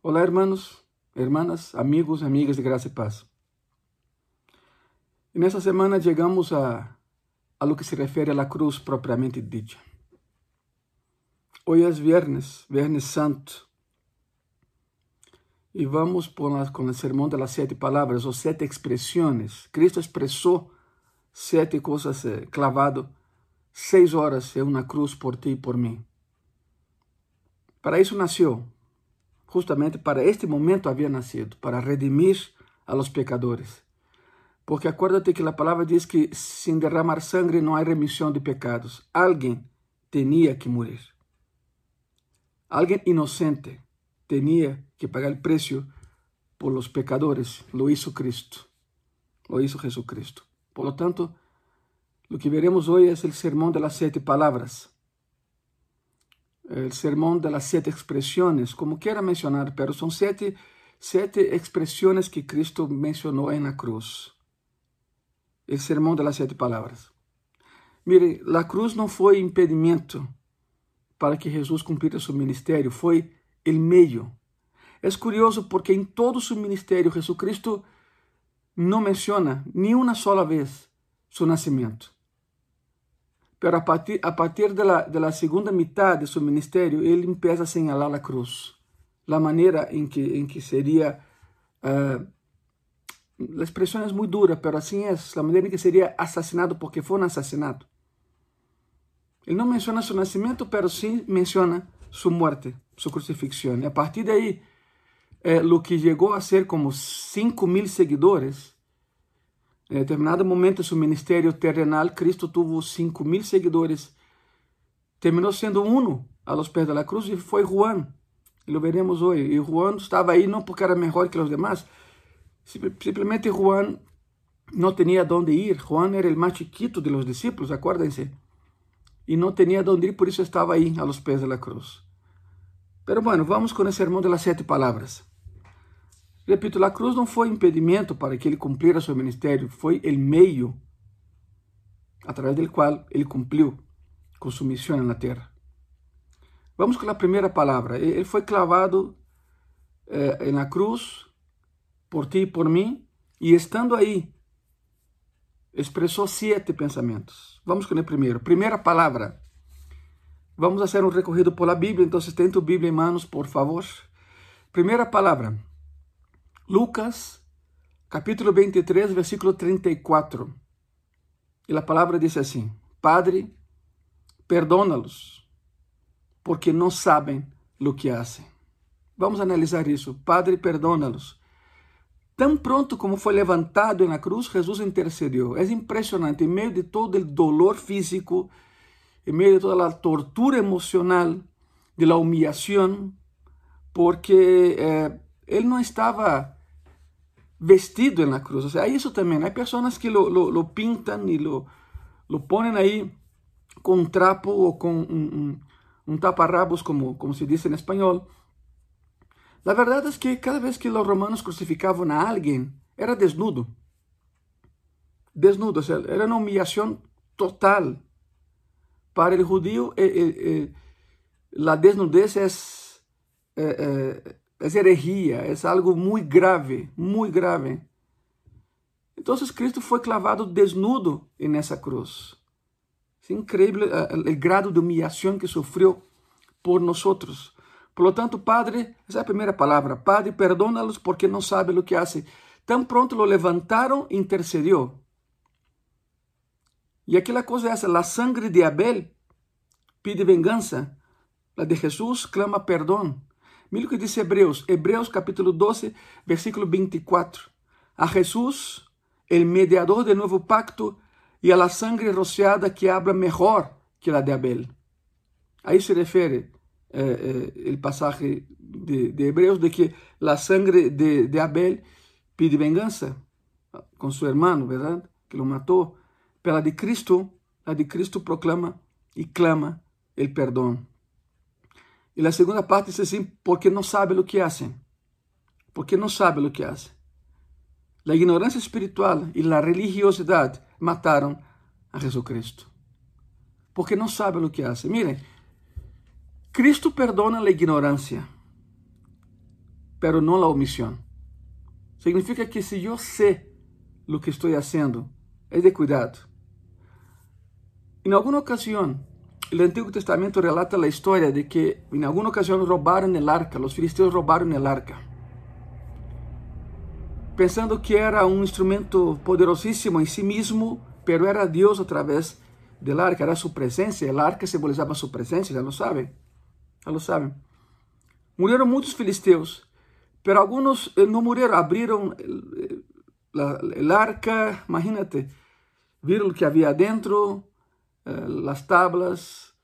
Olá, hermanos, hermanas, amigos, amigas de graça e paz. E nessa semana chegamos a, a lo que se refere à cruz propriamente dita. Hoje é viernes, Viernes Santo, e vamos com o sermão das sete palavras, ou sete expressões. Cristo expressou sete coisas eh, clavado seis horas em uma cruz por ti e por mim. Para isso nasceu justamente para este momento havia nascido, para redimir a los pecadores. Porque acuérdate que a palavra diz que sem derramar sangue não há remissão de pecados. Alguém tinha que morrer. Alguém inocente tinha que pagar o preço por los pecadores. Lo hizo Cristo. Lo hizo Jesucristo. Por lo tanto, lo que veremos hoy es el sermón de las siete palabras el sermón de las siete expresiones, como quiera mencionar, pero son siete, siete expresiones que Cristo mencionó en la cruz. El sermón de las siete palabras. Mire, la cruz não foi impedimento para que Jesus cumprisse seu ministério, foi o meio. É curioso porque em todo seu ministério, Jesucristo não menciona nem uma sola vez seu nascimento. Pero a partir, a partir de, la, de la segunda mitad de su ministerio, él empieza a señalar la cruz, la manera en que, en que sería, uh, la expresión es muy dura, pero así es, la manera en que sería asesinado porque fue un asesinato. Él no menciona su nacimiento, pero sí menciona su muerte, su crucifixión. Y a partir de ahí, eh, lo que llegó a ser como 5 mil seguidores, em determinado momento de seu ministério terrenal, Cristo tuvo 5 mil seguidores. Terminou sendo um a los pés de la cruz e foi Juan. E lo veremos hoje. E Juan estava aí não porque era melhor que os demais, simplesmente Juan não tinha onde ir. Juan era o mais chiquito de los discípulos, acuérdense. E não tinha onde ir, por isso estava aí a los pés de la cruz. Pero bueno, vamos com o sermão de las sete palavras. Repito, a cruz não foi impedimento para que ele cumprira seu ministério, foi o meio através do qual ele cumpriu com sua missão na terra. Vamos com a primeira palavra. Ele foi clavado eh, na cruz por ti e por mim, e estando aí, expressou sete pensamentos. Vamos com o primeiro. Primeira palavra. Vamos fazer um recorrido por la Bíblia, então tem tu Bíblia em manos, por favor. Primeira palavra. Lucas, capítulo 23, versículo 34. E a palavra diz assim: Padre, perdona-los, porque não sabem o que fazem. Vamos analisar isso. Padre, perdona-los. Tão pronto como foi levantado na cruz, Jesus intercedeu. É impressionante, em meio de todo o dolor físico, em meio de toda a tortura emocional, de la humillação, porque eh, ele não estava vestido en la cruz. O sea, hay eso también. Hay personas que lo, lo, pintan y lo, lo ponen ahí con trapo o con un, un, un, taparrabos, como, como se dice en español. La verdad es que cada vez que los romanos crucificaban a alguien, era desnudo. Desnudo, o sea, era una humillación total. Para el judío, eh, eh, eh, la desnudez es eh, eh, es herejía, es algo muy grave, muy grave. Entonces Cristo foi clavado desnudo en esa cruz. Es increíble eh, el grado de humillación que sufrió por nosotros. Por lo tanto, Padre, esa es la primera palabra, Padre, perdónalos porque no sabe lo que hace. Tan pronto lo levantaron, intercedió. Y aquí la cosa es, la sangre de Abel pide venganza, la de Jesús clama perdón. Mira o que diz Hebreus, Hebreus capítulo 12, versículo 24. A Jesus, el mediador del nuevo pacto, e a la sangre rociada que habla mejor que la de Abel. Aí se refere eh, eh, pasaje de, de, de que la sangre de, de Abel pide venganza con su hermano, ¿verdad? Que lo mató. Pero la de Cristo, la de Cristo proclama y clama el perdón. E a segunda parte diz assim, porque não sabe o que fazem. Porque não sabe o que fazem. A ignorância espiritual e a religiosidade mataram a Jesucristo. Porque não sabe o que fazem. Miren, Cristo perdona a ignorância. pero no la omisión. Significa que si yo sé lo que estoy haciendo, es de cuidado. En alguna ocasión, el Antiguo Testamento relata la historia de que en alguna ocasión robaron el arca, los filisteos robaron el arca. Pensando que era un instrumento poderosísimo en sí mismo, pero era Dios a través del arca, era su presencia. El arca simbolizaba su presencia, ya lo saben. Ya lo saben. Murieron muchos filisteos, pero algunos eh, no murieron, abrieron el, arca, imagínate, vieron lo que había adentro, las tablas,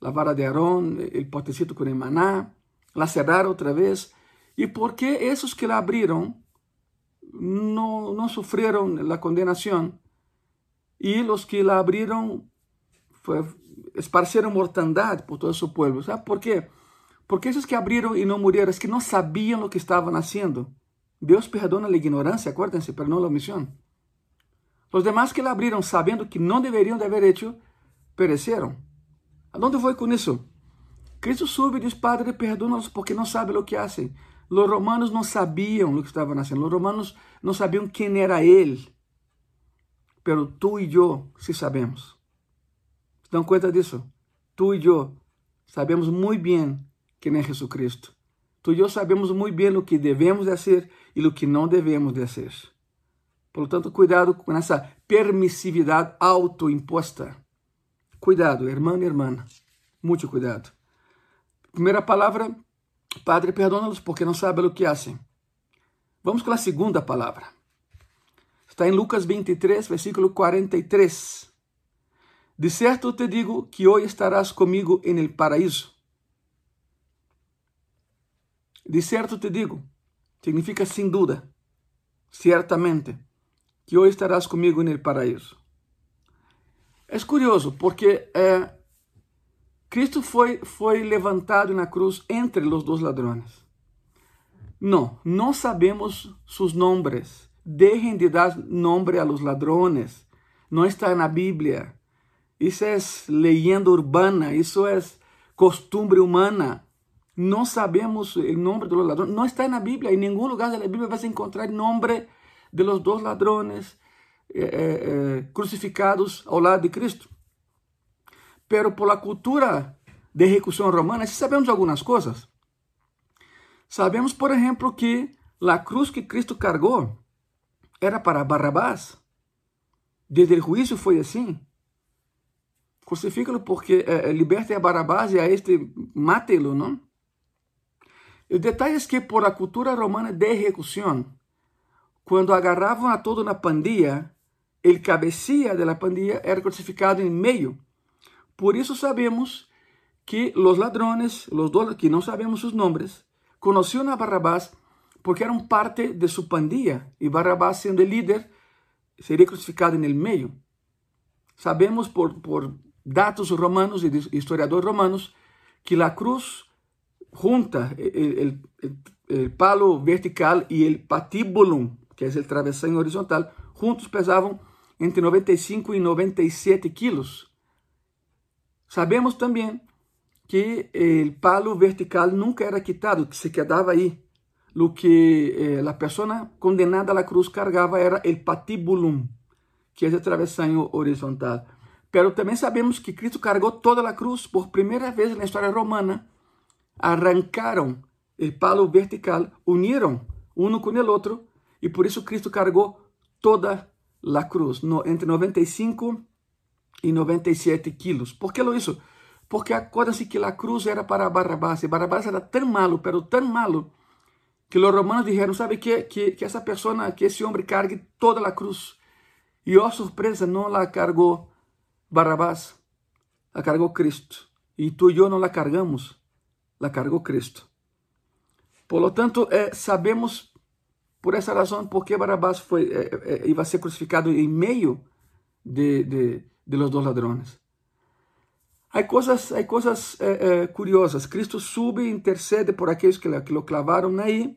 la vara de Aarón, el potecito con el maná, la cerraron otra vez. ¿Y por qué esos que la abrieron no, no sufrieron la condenación? Y los que la abrieron fue, esparcieron mortandad por todo su pueblo. ¿Sabe por qué? Porque esos que abrieron y no murieron es que no sabían lo que estaban haciendo. Dios perdona la ignorancia, acuérdense, pero no la omisión. Los demás que la abrieron sabiendo que no deberían de haber hecho, perecieron. ¿A dónde fue con eso? Cristo sube y dice, Padre, perdónalos porque no saben lo que hacen. Los romanos no sabían lo que estaban haciendo. Los romanos no sabían quién era Él. Pero tú y yo sí sabemos. ¿Se cuenta de eso? Tú y yo sabemos muy bien quién es Jesucristo. Tú y yo sabemos muy bien lo que debemos de hacer y lo que no debemos de hacer. Por lo tanto, cuidado con esa permisividad autoimpuesta. Cuidado, hermano y hermana. Mucho cuidado. Primeira palavra, Padre, perdona-los porque não sabem o que hacen. Vamos com a segunda palavra. Está em Lucas 23, versículo 43. De certo te digo que hoje estarás comigo en el paraíso. De certo te digo, significa sin duda, ciertamente, que hoje estarás comigo el paraíso. É curioso, porque é, Cristo foi, foi levantado na cruz entre os dois ladrões. Não, não sabemos seus nomes. Dejen de dar nome a los ladrones. Não está na Bíblia. Isso é leyenda urbana, isso é costumbre humana. Não sabemos o nome dos ladrões. Não está na Bíblia. Em nenhum lugar da Bíblia vai encontrar nome de los dois ladrones eh, eh, crucificados ao lado de Cristo. Pero por la cultura de ejecução romana, sabemos algumas coisas. Sabemos, por exemplo, que a cruz que Cristo cargou era para Barrabás. Desde o juízo foi assim. Crucifícalo porque eh, liberte a Barrabás e a este mátelo, não? O detalhe é que por a cultura romana de execução, quando agarravam a todo na pandilha, el cabecilla de la pandilla era crucificado en medio. Por eso sabemos que los ladrones, los dos que no sabemos sus nombres, conocían a Barrabás porque eran parte de su pandilla y Barrabás siendo el líder sería crucificado en el medio. Sabemos por, por datos romanos y historiadores romanos que la cruz junta el, el, palo vertical y el patíbulum, que es el travesaño horizontal, juntos pesavam entre 95 e 97 quilos. Sabemos também que o palo vertical nunca era quitado, que se quedava aí. O que eh, a pessoa condenada à cruz cargava era o patibulum, que é o travessanho horizontal. Pero também sabemos que Cristo cargou toda a cruz por primeira vez na história romana. Arrancaram o palo vertical, uniram um com o outro, e por isso Cristo cargou toda la cruz, no, entre 95 e 97 quilos. Por que lo hizo? Porque acuérdense que a cruz era para Barrabás, e Barrabás era tão malo, pero tão malo, que os romanos dijeron, sabe que, que, essa pessoa, que esse homem cargue toda a cruz. E, oh surpresa, não la cargou Barrabás, la cargou Cristo. E tu e eu não la cargamos, la cargou Cristo. Por lo tanto, eh, sabemos por essa razão, porque Barabás foi, eh, eh, iba a ser crucificado em meio de, de, de los dos ladrones. Há coisas, há coisas eh, curiosas. Cristo sube e intercede por aqueles que, que lo clavaram aí.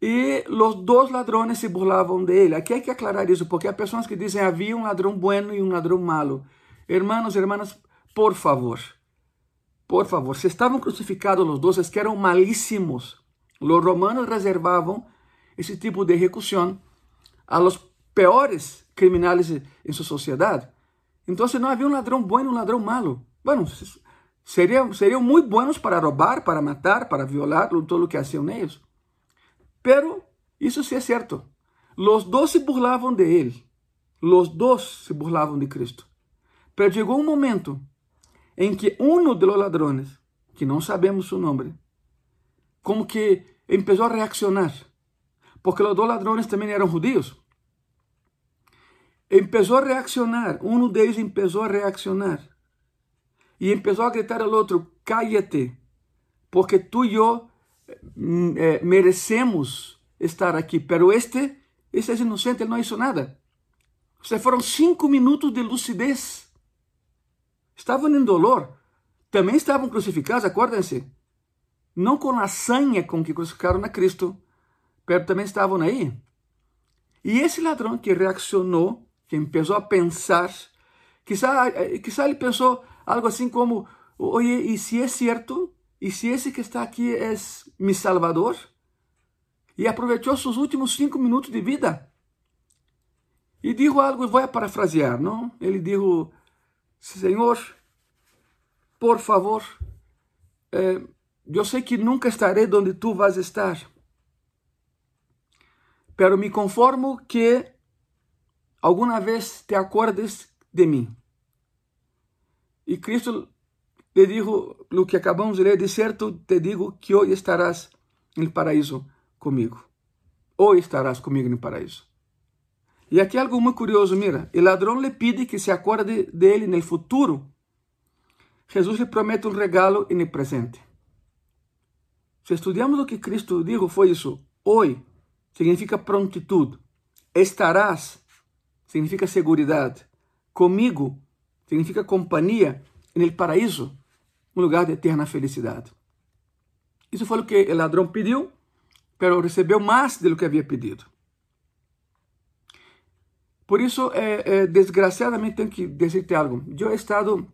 E os dois ladrones se burlavam dele. Aqui hay que aclarar isso, porque há pessoas que dizem havia um ladrão bueno e um ladrão malo. Hermanos, hermanas, por favor, por favor, se estavam crucificados os dois, es que eram malíssimos Los romanos reservavam esse tipo de execução a los peores criminales em sua sociedade. Então não havia um ladrão bom e um ladrão malo. Bueno, seriam, seriam muito bons para roubar, para matar, para violar, todo o que faziam eles. Pero isso sim é certo. Los dos se burlavam de ele. Los dos se burlavam de Cristo. Pero chegou um momento em que um de los ladrones, que não sabemos seu nome, como que começou a reaccionar. Porque os dois ladrones também eram judíos. Começou a reaccionar. Um deles começou a reaccionar. E começou a gritar ao outro: cállate, porque tu e eu eh, merecemos estar aqui. Pero este, este é inocente, ele não hizo nada. O sea, foram cinco minutos de lucidez. Estavam em dolor. Também estavam crucificados, acordem-se. Não com a sanha com que crucificaram a Cristo, mas também estavam aí. E esse ladrão que reaccionou, que começou a pensar, quizá, eh, quizá ele pensou algo assim como: Oye, e se é certo? E se esse que está aqui é mi Salvador? E aproveitou seus últimos cinco minutos de vida. E disse algo, vou parafrasear, não? Ele disse: Senhor, por favor, eh, eu sei que nunca estarei onde tu vas estar, pero me conformo que alguma vez te acordes de mim. E Cristo lhe disse o que acabamos de ler, de certo te digo que hoje estarás no paraíso comigo. Hoje estarás comigo no paraíso. E aqui algo muito curioso, mira, o ladrão lhe pede que se acorde dele no futuro. Jesus lhe promete um regalo no presente. Se estudamos o que Cristo disse, foi isso. Hoje significa prontitude. Estarás significa segurança. Comigo significa companhia no paraíso, um lugar de eterna felicidade. Isso foi o que o ladrão pediu, mas recebeu mais do que havia pedido. Por isso, é, é, desgraciadamente, tenho que dizer-te algo. Eu he estado,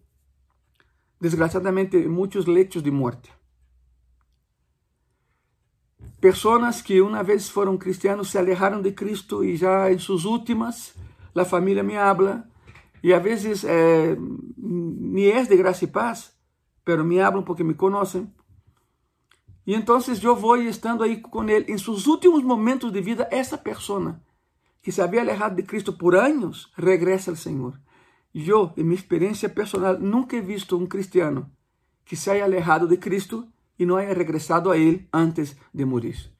desgraciadamente, em muitos leitos de morte. Pessoas que uma vez foram cristianos se alejaram de Cristo e já em suas últimas, a família me habla e a vezes eh, me é de graça e paz, pero me hablam porque me conhecem. E então eu vou estando aí com ele em seus últimos momentos de vida, essa pessoa que se havia alejado de Cristo por anos, regressa ao Senhor. Eu, em minha experiência personal, nunca he visto um cristiano que se haya alejado de Cristo e não haya regressado a Ele antes de morir.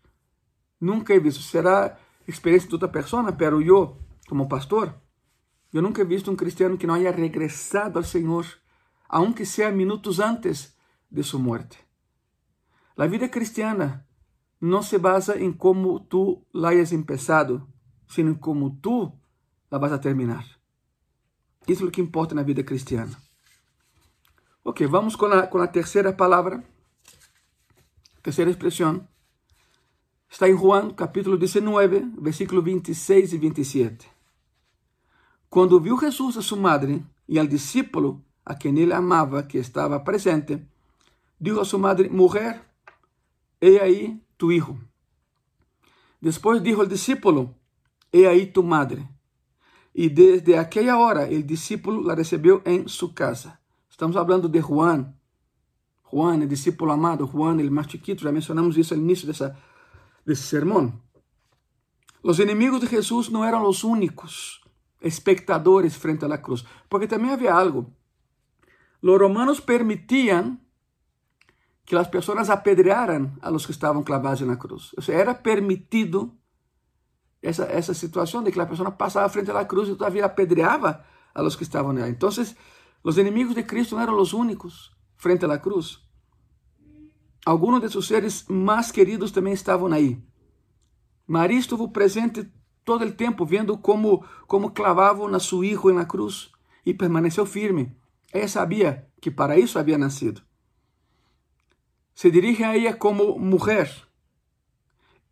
Nunca he visto. Será experiência de outra pessoa, mas eu, como pastor, eu nunca he visto um cristiano que não haya regressado ao Senhor, aunque seja minutos antes de sua morte. A vida cristiana não se basa em como tu la hayas empezado, sino como tú la vas a terminar. Isso é o que importa na vida cristiana. Ok, vamos com a, com a terceira palavra, terceira expressão. Está em Juan, capítulo 19, versículo 26 e 27. Quando viu Jesus a sua madre e ao discípulo a quem ele amava, que estava presente, disse a sua madre: Mulher, he aí tu hijo. Depois dijo ao discípulo: He aí tu madre. E desde aquela hora, o discípulo la recebeu em sua casa. Estamos falando de Juan. Juan, o discípulo amado, Juan, mais chiquito, já mencionamos isso no início dessa, desse sermão. Os inimigos de Jesus não eram os únicos espectadores frente à cruz, porque também havia algo. Os romanos permitiam que as pessoas apedrearam a los que estavam clavados na cruz. Ou seja, era permitido essa, essa situação de que a pessoa passava frente à cruz e todavia apedreava a los que estavam lá. Então, os inimigos de Cristo não eram os únicos frente à cruz. Alguns de seus seres mais queridos também estavam aí. Maria estuvo presente todo o tempo, vendo como, como clavavam a seu filho na cruz e permaneceu firme. Ela sabia que para isso havia nascido. Se dirige a ela como mulher,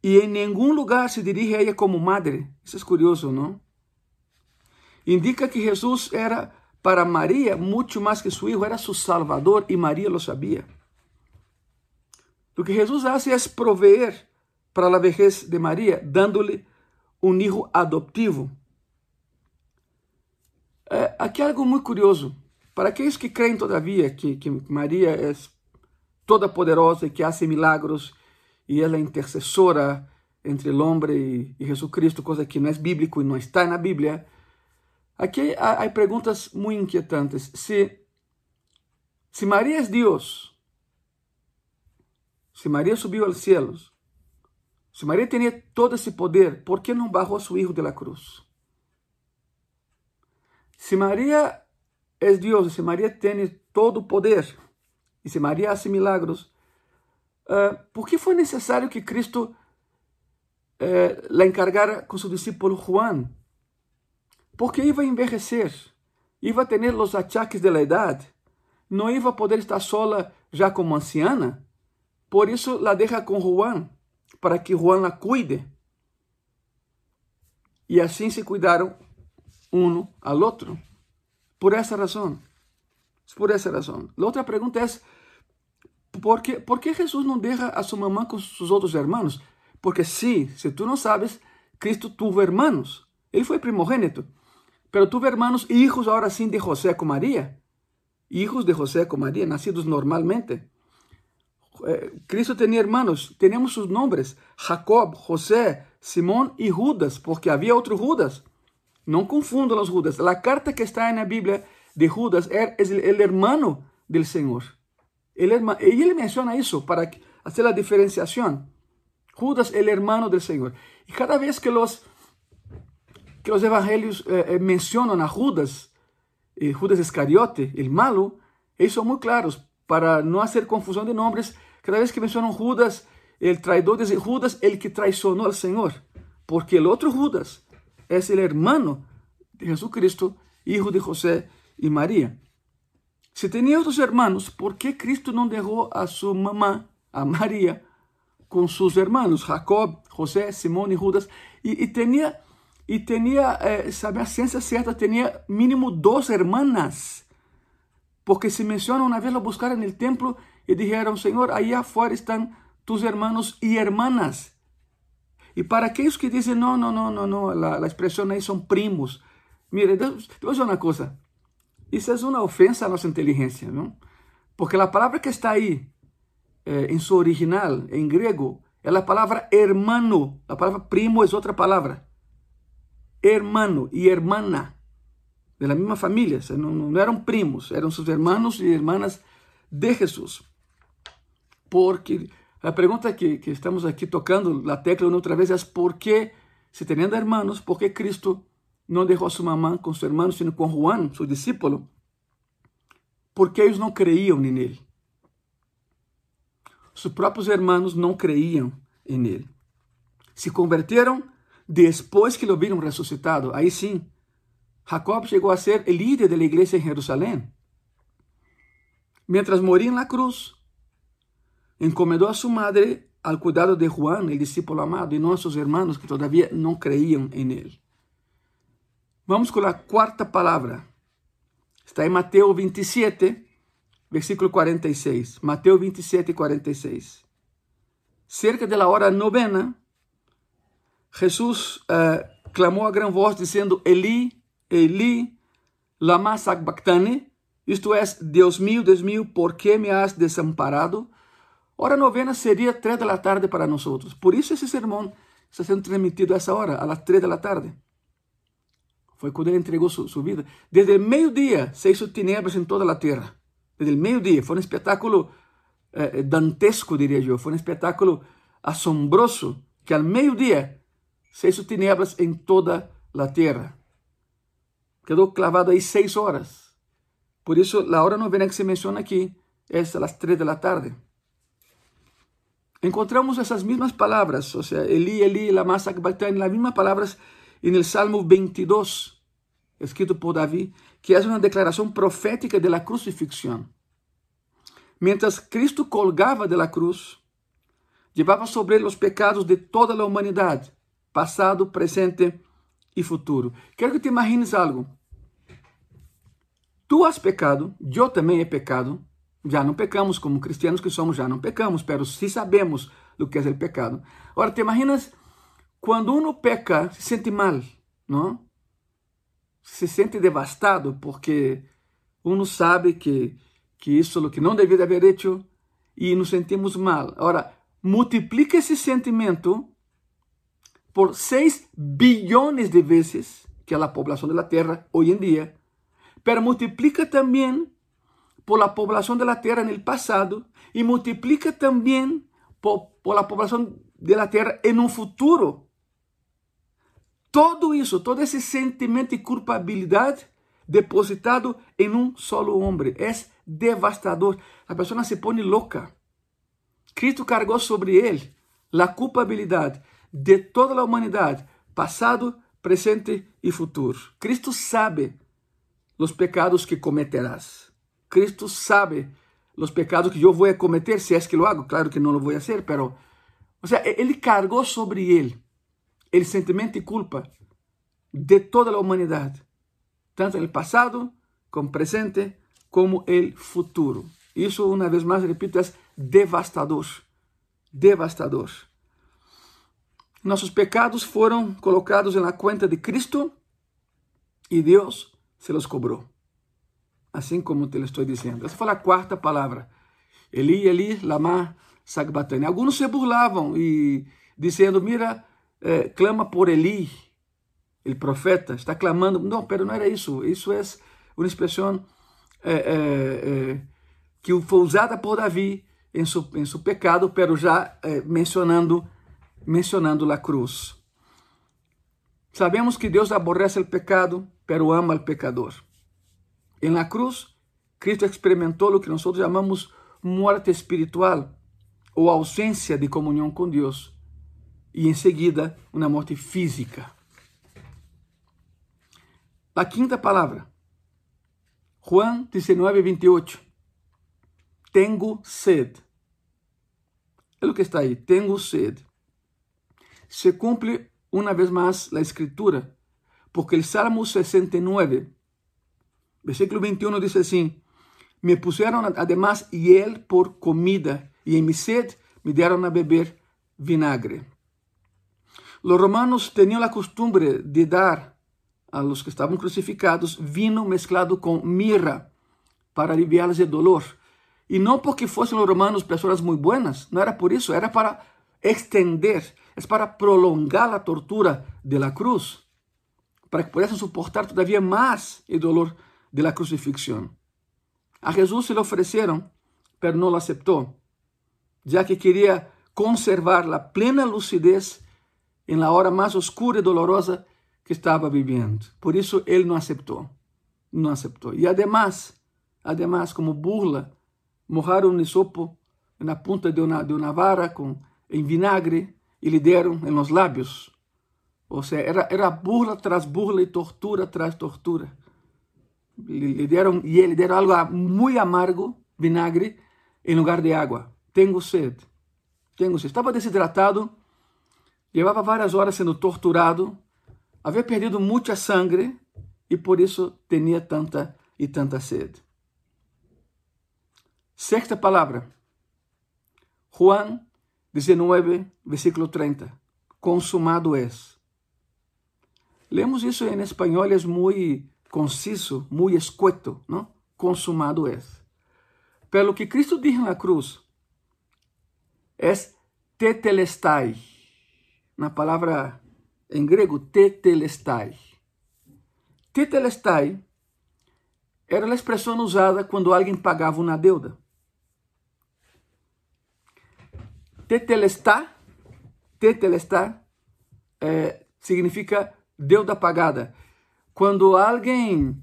e em nenhum lugar se dirige a ela como madre. Isso é curioso, não? Indica que Jesus era para Maria muito mais que seu filho, era seu salvador e Maria lo sabia. Lo que Jesús hace es proveer para la vejez de María, dándole un hijo adoptivo. É, aqui é algo muito curioso. Para aqueles que creem todavia que, que Maria é toda poderosa e que hace milagros e ela é intercessora entre o homem e, Jesus Cristo, coisa que não é bíblico e não está Bíblia. Aqui há, há perguntas muito inquietantes. Se, Maria é Deus, se Maria subiu aos céus, se Maria tinha todo esse poder, por que não barrou seu filho de la cruz? Se Maria é Deus, se Maria tem todo o poder, e se Maria hace milagros, uh, por que foi necessário que Cristo uh, la encargara com seu discípulo Juan? Porque iba envelhecer, iba ter os achaques da idade, não iba poder estar sola já como anciana, por isso la deja com Juan para que Juan la cuide. E assim se cuidaram um ao outro. Por essa razão. Por essa razão. A outra pergunta é: por que, por que Jesus não deixa a sua mamãe com seus outros irmãos? Porque sim, se tu não sabes, Cristo tuvo hermanos. Ele foi primogênito. Pero tuvo hermanos hijos ahora sim de José com Maria. Hijos de José com Maria, nascidos normalmente. Eh, Cristo tinha hermanos, temos seus nomes, Jacob, José, Simón e Judas, porque havia outro Judas. Não confundam os Judas. A carta que está na Bíblia de Judas é o hermano do Senhor. Ele, e ele menciona isso para fazer a diferenciação. Judas, o hermano do Senhor. E cada vez que os que os evangelhos eh, eh mencionam a Judas, eh, Judas Iscariote, o malo, eles são muito claros para não fazer confusão de nomes Cada vez que mencionam Judas, el traidor dice Judas, el que traicionó al Señor. Porque el otro Judas es el hermano de Jesucristo, hijo de José y María. Si tenía otros hermanos, ¿por qué Cristo no dejó a su mamá, a María, con sus hermanos, Jacob, José, Simón y Judas? Y, y tenía, y tenía eh, sabe a ciencia cierta, tenía mínimo dos hermanas. Porque se menciona una vez lo buscaron en el templo e disseram: Senhor, aí afuera estão tus hermanos e hermanas. E para aqueles que dizem: não, não, não, não, não, a, a expressão aí são primos. Mire, te voy a dizer uma coisa. Isso é uma ofensa à nossa inteligência, não? Porque a palavra que está aí, eh, em seu original, em grego, é a palavra hermano. A palavra primo é outra palavra. Hermano e hermana. De la mesma família. Não, não eram primos, eram seus hermanos e hermanas de Jesus porque a pergunta que, que estamos aqui tocando la tecla uma outra vez é por que, se teniendo hermanos, por que Cristo não deixou a sua mamã com seu irmão, sino com Juan, seu discípulo? Porque eles não creiam nele. Seus próprios irmãos não creiam em ele. Se converteram depois que lo viram ressuscitado. Aí sim, Jacob chegou a ser o líder da igreja em Jerusalém. Mientras moria na cruz, encomendó a su madre al cuidado de Juan, el discípulo amado, y no a sus hermanos que todavía no creían en él. Vamos con la cuarta palabra. Está en Mateo 27, versículo 46. Mateo 27, 46. Cerca de la hora novena, Jesús uh, clamou a gran voz dizendo: Eli, Eli, lama sabachthani, isto é, Deus mío, Deus mío, por que me has desamparado? Hora novena seria três da tarde para nós. Por isso esse sermão está sendo transmitido a essa hora, às três da tarde. Foi quando ele entregou sua, sua vida. Desde o meio-dia se hizo tinieblas em toda a terra. Desde o meio-dia. Foi um espetáculo eh, dantesco, diria eu. Foi um espetáculo assombroso que ao meio-dia se hizo tinieblas em toda a terra. Quedou clavado aí seis horas. Por isso, a hora novena que se menciona aqui é às três da tarde encontramos essas mesmas palavras, ou seja, Eli, Eli, lama sabachthani, as mesmas palavras no Salmo 22, escrito por Davi, que é uma declaração profética de la crucifixión. Mientras Cristo colgava de la cruz, levava sobre ele os pecados de toda a humanidade, passado, presente e futuro. Quero que te imagines algo. Tu has pecado, eu também he pecado, Já não pecamos, como cristianos que somos, já não pecamos, pero sí sabemos lo que é o pecado. Agora, te imaginas quando uno peca, se sente mal, não? Se sente devastado porque uno sabe que, que isso é o que não devia haver feito e nos sentimos mal. Agora, multiplica esse sentimento por 6 bilhões de vezes, que a população da Terra hoje em dia, pero multiplica também por de la tierra en el pasado y multiplica también por, por la población de la tierra futuro. Todo isso, todo esse sentimento de culpabilidade depositado em um solo homem é devastador. A pessoa se põe louca. Cristo cargou sobre ele a culpabilidade de toda a humanidade, passado, presente e futuro. Cristo sabe os pecados que cometerás. Cristo sabe os pecados que eu vou cometer, se é que lo hago. Claro que não lo vou fazer, pero, o sea, ele cargou sobre ele o sentimento de culpa de toda a humanidade, tanto no passado, como presente, como no futuro. Isso, uma vez mais, repito, é devastador. Devastador. Nossos pecados foram colocados na conta de Cristo e Deus se los cobrou assim como te estou dizendo. Essa foi a quarta palavra. Eli, Eli, lama sagbatani. Alguns se burlavam e dizendo, mira, eh, clama por Eli, o profeta, está clamando. Não, pero não era isso. Isso é uma expressão eh, eh, que foi usada por Davi em seu, em seu pecado, pero já mencionando, mencionando a cruz. Sabemos que Deus aborrece o pecado, pero ama o pecador. En la cruz, Cristo experimentou o que nós chamamos muerte espiritual ou ausência de comunhão com Deus e em seguida uma morte física. A quinta palavra, Juan 19, 28. Tengo sed. É o que está aí, tengo sed. Se cumpre uma vez mais a escritura, porque o Salmo 69 Versículo 21 dice así, me pusieron además hiel por comida y en mi sed me dieron a beber vinagre. Los romanos tenían la costumbre de dar a los que estaban crucificados vino mezclado con mirra para aliviarles el dolor. Y no porque fuesen los romanos personas muy buenas, no era por eso, era para extender, es para prolongar la tortura de la cruz, para que pudiesen soportar todavía más el dolor de la crucifixión. A Jesús se le ofrecieron, pero no lo aceptó, ya que quería conservar la plena lucidez en la hora más oscura y dolorosa que estaba viviendo. Por eso él no aceptó, no aceptó. Y además, además como burla, mojaron un hisopo en la punta de una, de una vara con, en vinagre y le dieron en los labios. O sea, era, era burla tras burla y tortura tras tortura. le dieron y le dieron algo muy amargo, vinagre, en lugar de agua. Tengo sed, tengo sed. Estava desidratado, levava várias horas sendo torturado, havia perdido muita sangre e por isso tinha tanta e tanta sede. Sexta palavra, Juan 19, versículo 30. Consumado es. Lemos isso em espanhol, é muito conciso, muito escueto, não? consumado é. Pelo que Cristo dijo na cruz, é tetelestai. Na palavra em grego, tetelestai. Tetelestai era a expressão usada quando alguém pagava uma deuda. Tetelestai, tetelestai é, significa deuda pagada quando alguém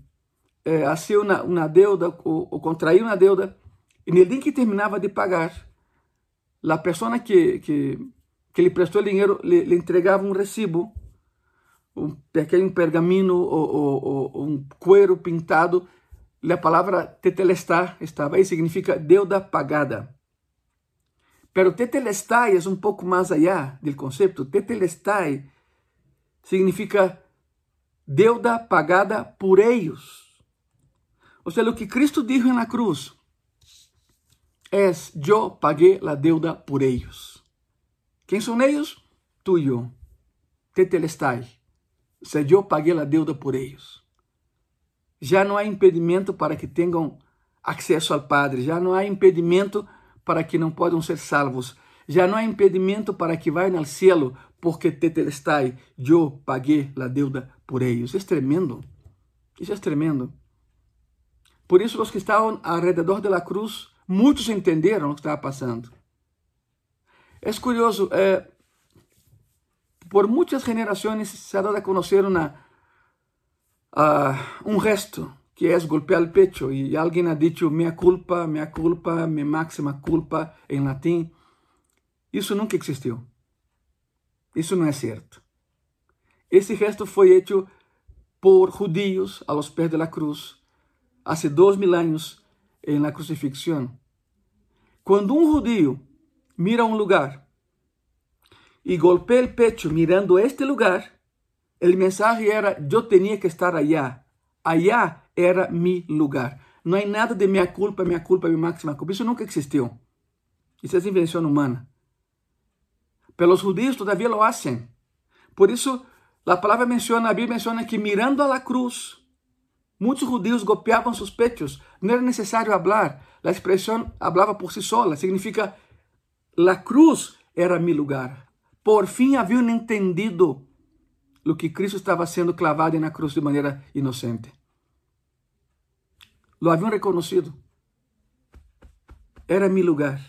é, assinou uma, uma deuda ou, ou, contraiu uma deuda, e dia que terminava de pagar, a pessoa que, que, que lhe prestou dinheiro lhe, lhe entregava um recibo, um pequeno pergaminho ou, ou, ou um cuero pintado, a palavra tetelestai estava aí, significa deuda pagada. Pero tetelestai é um pouco mais allá do conceito. Tetelestai significa deuda pagada por ellos. O sea, lo que Cristo dijo en la cruz es yo pagué la deuda por ellos. ¿Quién son ellos? Tú y yo. Tetelestai. O sea, yo pagué la deuda por ellos. Já não há impedimento para que tenham acesso ao Padre, já não há impedimento para que não possam ser salvos, já não há impedimento para que vayam ao cielo, porque tetelestai, eu paguei a deuda por eles. Isso é tremendo. Isso é tremendo. Por isso, os que estavam ao redor da cruz, muitos entenderam o que estava passando. É curioso, é, por muitas gerações se ha dado a conhecer uma uh, un gesto que es golpear el pecho y alguien ha dicho mea culpa, mea culpa, mi máxima culpa en latín. Isso nunca existiu. Isso não é certo. Esse gesto foi hecho por judíos a los pés de la cruz hace dois mil anos em la crucifixión. Quando um judío mira um lugar e golpea el pecho mirando este lugar, El mensaje era, yo tenía que estar allá. Allá era mi lugar. No hay nada de minha culpa, minha culpa, mi máxima culpa. Isso nunca existiu. Isso é invenção humana. Pelos judíos todavia lo hacen. Por isso, a palavra menciona, a Bíblia menciona que mirando a la cruz, muitos judíos golpeavam seus pechos. Não era necessário hablar. A expressão hablava por si sola. Significa, la cruz era mi lugar. Por fim haviam entendido lo que Cristo estava sendo clavado na cruz de maneira inocente. Lo haviam reconhecido. Era mi lugar.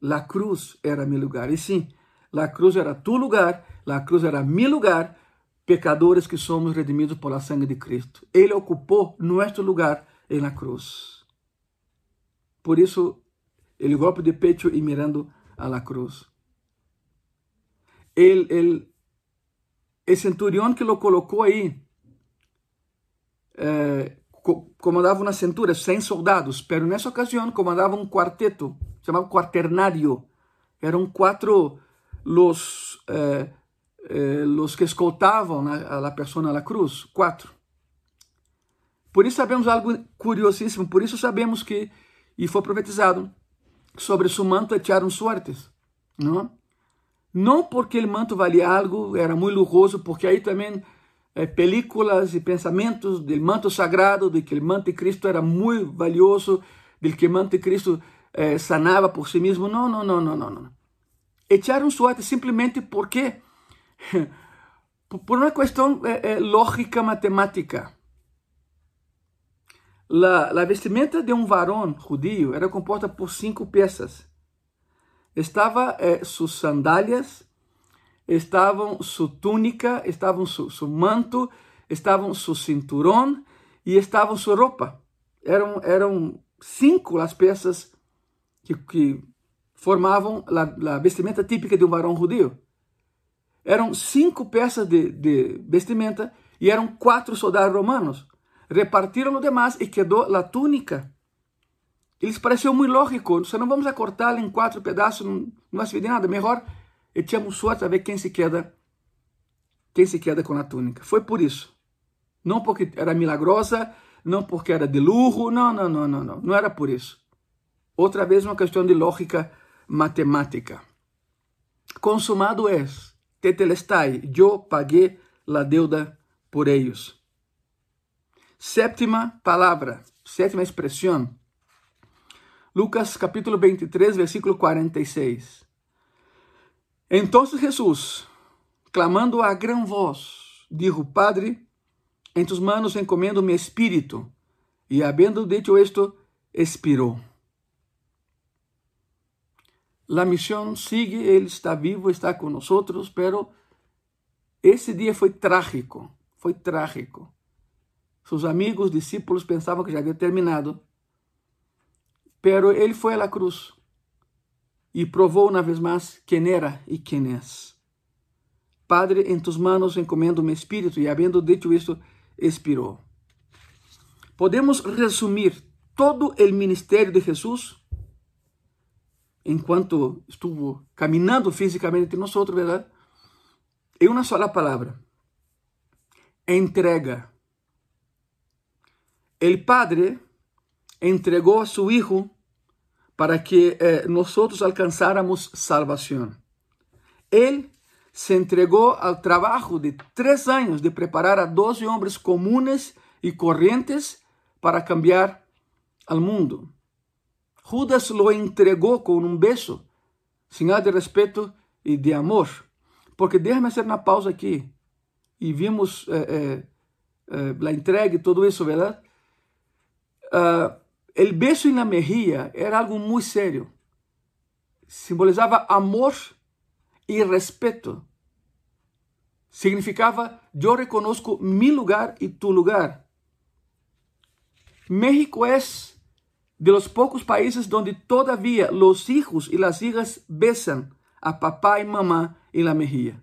La cruz era mi lugar. E sim, la cruz era tu lugar, la cruz era mi lugar, pecadores que somos redimidos por la sangre de Cristo. Ele ocupou nosso lugar em la cruz. Por isso, ele golpe de pecho e mirando a la cruz. Ele, ele el centurión que lo colocó ahí eh, comandava uma centura, 100 soldados, pero nessa ocasião comandava um quarteto, chamado quaternário. Eram quatro los, eh, eh, los que escoltavam a, a pessoa na cruz, quatro. Por isso sabemos algo curiosíssimo, por isso sabemos que, e foi profetizado, sobre seu manto echaram suertes, não? Não porque o manto valia algo, era muito lujoso, porque aí também películas e pensamentos do manto sagrado, de que o manto de Cristo era muito valioso, de que o manto de Cristo sanava por si mesmo. Não, não, não, não, não. Echaram suerte simplesmente porque, por uma questão é, lógica matemática. La, la vestimenta de um varão judío era composta por cinco peças estava eh, suas sandálias, estavam sua túnica, estavam su manto, estavam seu cinturão e estavam sua roupa. Eram, eram cinco as peças que, que formavam a, a vestimenta típica de um varão judeu. Eram cinco peças de, de vestimenta e eram quatro soldados romanos. Repartiram o demais e quedou a túnica eles pareceu muito lógico. Se não vamos a cortá-la em quatro pedaços, não, não vai servir de nada. Melhor echamos sorte a ver quem se queda, quem se queda com a túnica. Foi por isso. Não porque era milagrosa, não porque era de luxo, não, não, não, não, não. Não era por isso. Outra vez uma questão de lógica matemática. Consumado é, tetelestai, eu paguei la deuda por eles. Sétima palavra, sétima expressão, Lucas capítulo 23, versículo 46. Então Jesus, clamando a gran voz, dijo, Padre, em tus manos encomendo mi espírito. E havendo dicho esto, expirou. La misión sigue, Ele está vivo, está con nosotros, pero esse dia foi trágico, foi trágico. Seus amigos, discípulos pensavam que já havia terminado, Pero ele foi à cruz e provou uma vez mais quem era e quem é. Padre, em tus manos encomendo meu espírito, e havendo dito isto, expirou. Podemos resumir todo o ministério de Jesus enquanto estuvo caminhando fisicamente entre nós, verdade? Em uma sola palavra: entrega. El Padre entregou a seu Hijo para que eh, nosotros alcanzáramos salvación. Él se entregó al trabajo de tres años de preparar a doce hombres comunes y corrientes para cambiar al mundo. Judas lo entregó con un beso, señal de respeto y de amor. Porque déjame hacer una pausa aquí. Y vimos eh, eh, eh, la entrega y todo eso, ¿verdad? Uh, el beso en la mejilla era algo muy serio. Simbolizaba amor y respeto. Significaba, yo reconozco mi lugar y tu lugar. México es de los pocos países donde todavía los hijos y las hijas besan a papá y mamá en la mejilla.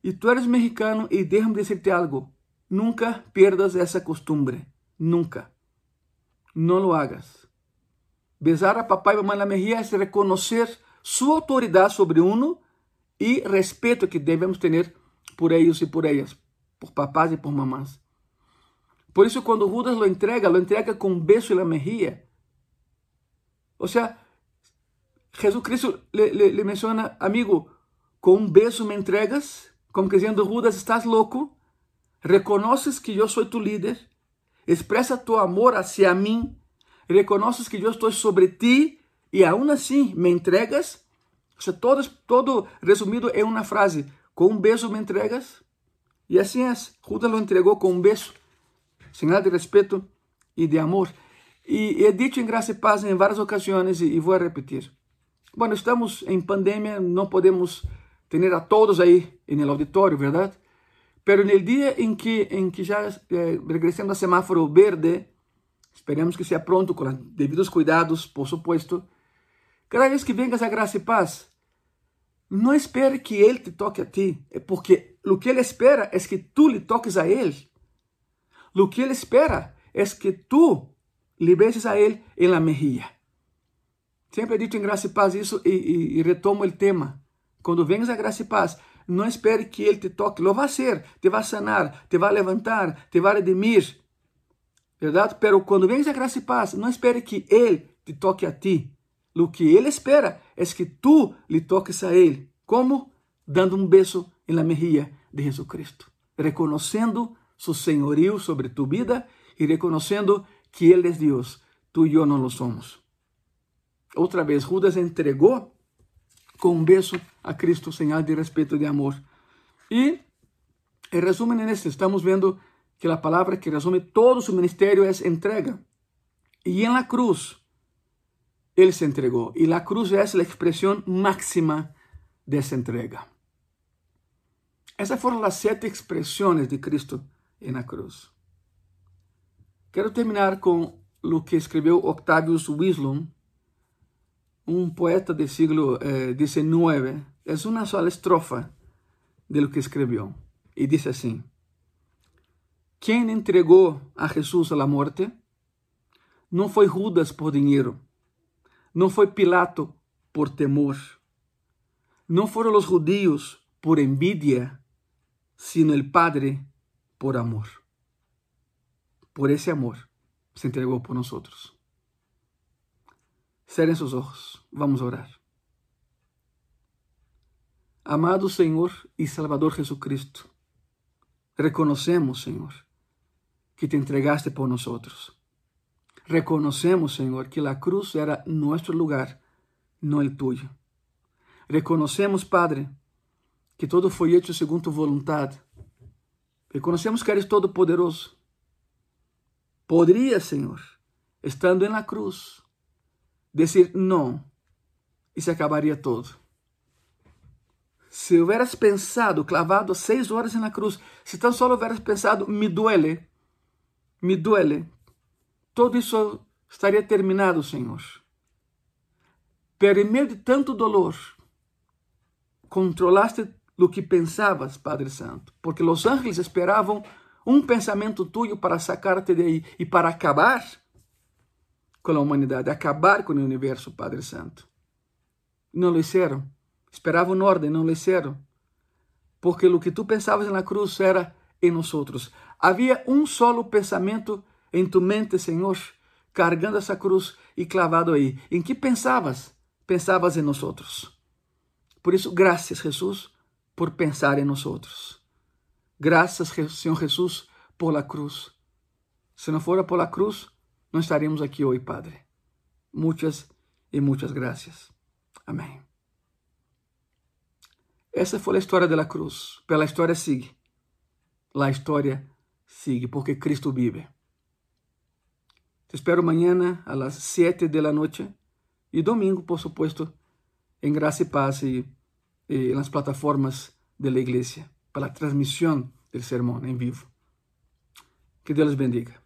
Y tú eres mexicano y déjame decirte algo, nunca pierdas esa costumbre, nunca. No lo hagas. Besar a papá y mamá en la mejilla es reconocer su autoridad sobre uno y respeto que debemos tener por ellos y por ellas, por papás y por mamás. Por isso, quando Judas lo entrega, lo entrega com um beijo na mejilla. O sea, Jesucristo le, le, le menciona, amigo, com um beijo me entregas, como dizendo, Judas, estás louco? Reconoces que eu sou tu líder, expressa tu amor hacia mim, reconoces que eu estou sobre ti e aún assim me entregas. O sea, todo, todo resumido em uma frase, com um beijo me entregas. E assim é, Judas lo entregou com um beijo señal de respeto y de amor. Y he dicho en Gracia y Paz en varias ocasiones y, voy a repetir. Bueno, estamos en pandemia, no podemos tener a todos ahí en el auditorio, ¿verdad? Pero el día en que, en que ya eh, regresemos a semáforo verde, esperemos que sea pronto, con los debidos cuidados, por supuesto, cada vez que vengas a Gracia y Paz, no espere que Él te toque a ti, porque lo que Él espera es que tú le toques a Él. Lo que Ele espera é que tu lhe beses a Ele em la mejilla. Sempre dito em Graça e Paz isso e, e, e retomo o tema. Quando vengas a Graça e Paz, não espere que Ele te toque. Lo vai ser, te vai sanar, te vai levantar, te vai redimir. Verdade? Pero quando vengas a Graça e Paz, não espere que Ele te toque a ti. O que Ele espera é que tu lhe toques a Ele. Como? Dando um beijo la mejilla de Jesucristo. Reconhecendo su señorío sobre tu vida y reconociendo que Él es Dios, tú y yo no lo somos. Otra vez, Judas entregó con beso a Cristo, señal de respeto y de amor. Y el resumen en este, estamos viendo que la palabra que resume todo su ministerio es entrega. Y en la cruz, Él se entregó. Y la cruz es la expresión máxima de esa entrega. Esas fueron las siete expresiones de Cristo en la cruz. Quiero terminar con lo que escribió Octavius Wislum, un poeta del siglo XIX. Eh, es una sola estrofa de lo que escribió. Y dice así, ¿quién entregó a Jesús a la muerte? No fue Judas por dinero, no fue Pilato por temor, no fueron los judíos por envidia, sino el Padre por amor. Por ese amor se entregó por nosotros. Cerrem sus ojos, vamos a orar. Amado Senhor e Salvador Jesucristo, reconocemos, Senhor, que te entregaste por nosotros. Reconocemos, Senhor, que la cruz era nuestro lugar, no el tuyo. Reconocemos, Padre, que todo foi hecho segundo tu voluntad Reconhecemos que eres todo-poderoso. Poderia, Senhor, estando na cruz, dizer não e se acabaria todo. Se hubieras pensado, clavado seis horas na cruz, se tão só hubieras pensado, me duele, me duele, todo isso estaria terminado, Senhor. Pero em meio de tanto dolor, controlaste do que pensavas, Padre Santo, porque os ángeles esperavam um pensamento tuyo para sacarte de aí e para acabar com a humanidade, acabar com o universo, Padre Santo. Não lo hicieron. Esperavam ordem, não lo hicieron. Porque o que tu pensavas na cruz era em nós. Havia um solo pensamento em tu mente, Senhor, cargando essa cruz, e clavado aí. Em que pensavas? Pensavas em nós outros. Por isso, graças, Jesus, por pensar em nós outros. Graças, Senhor Jesus, por la cruz. Se não fora por la cruz, não estaríamos aqui hoje, Padre. Muitas e muitas graças. Amém. Essa foi a história da cruz. Pela história sigue. La história sigue, porque Cristo vive. Te espero amanhã a las 7 de la noche e domingo, por supuesto, em Graça e Paz e, nas plataformas da igreja para a transmissão do sermão em vivo. Que Deus bendiga.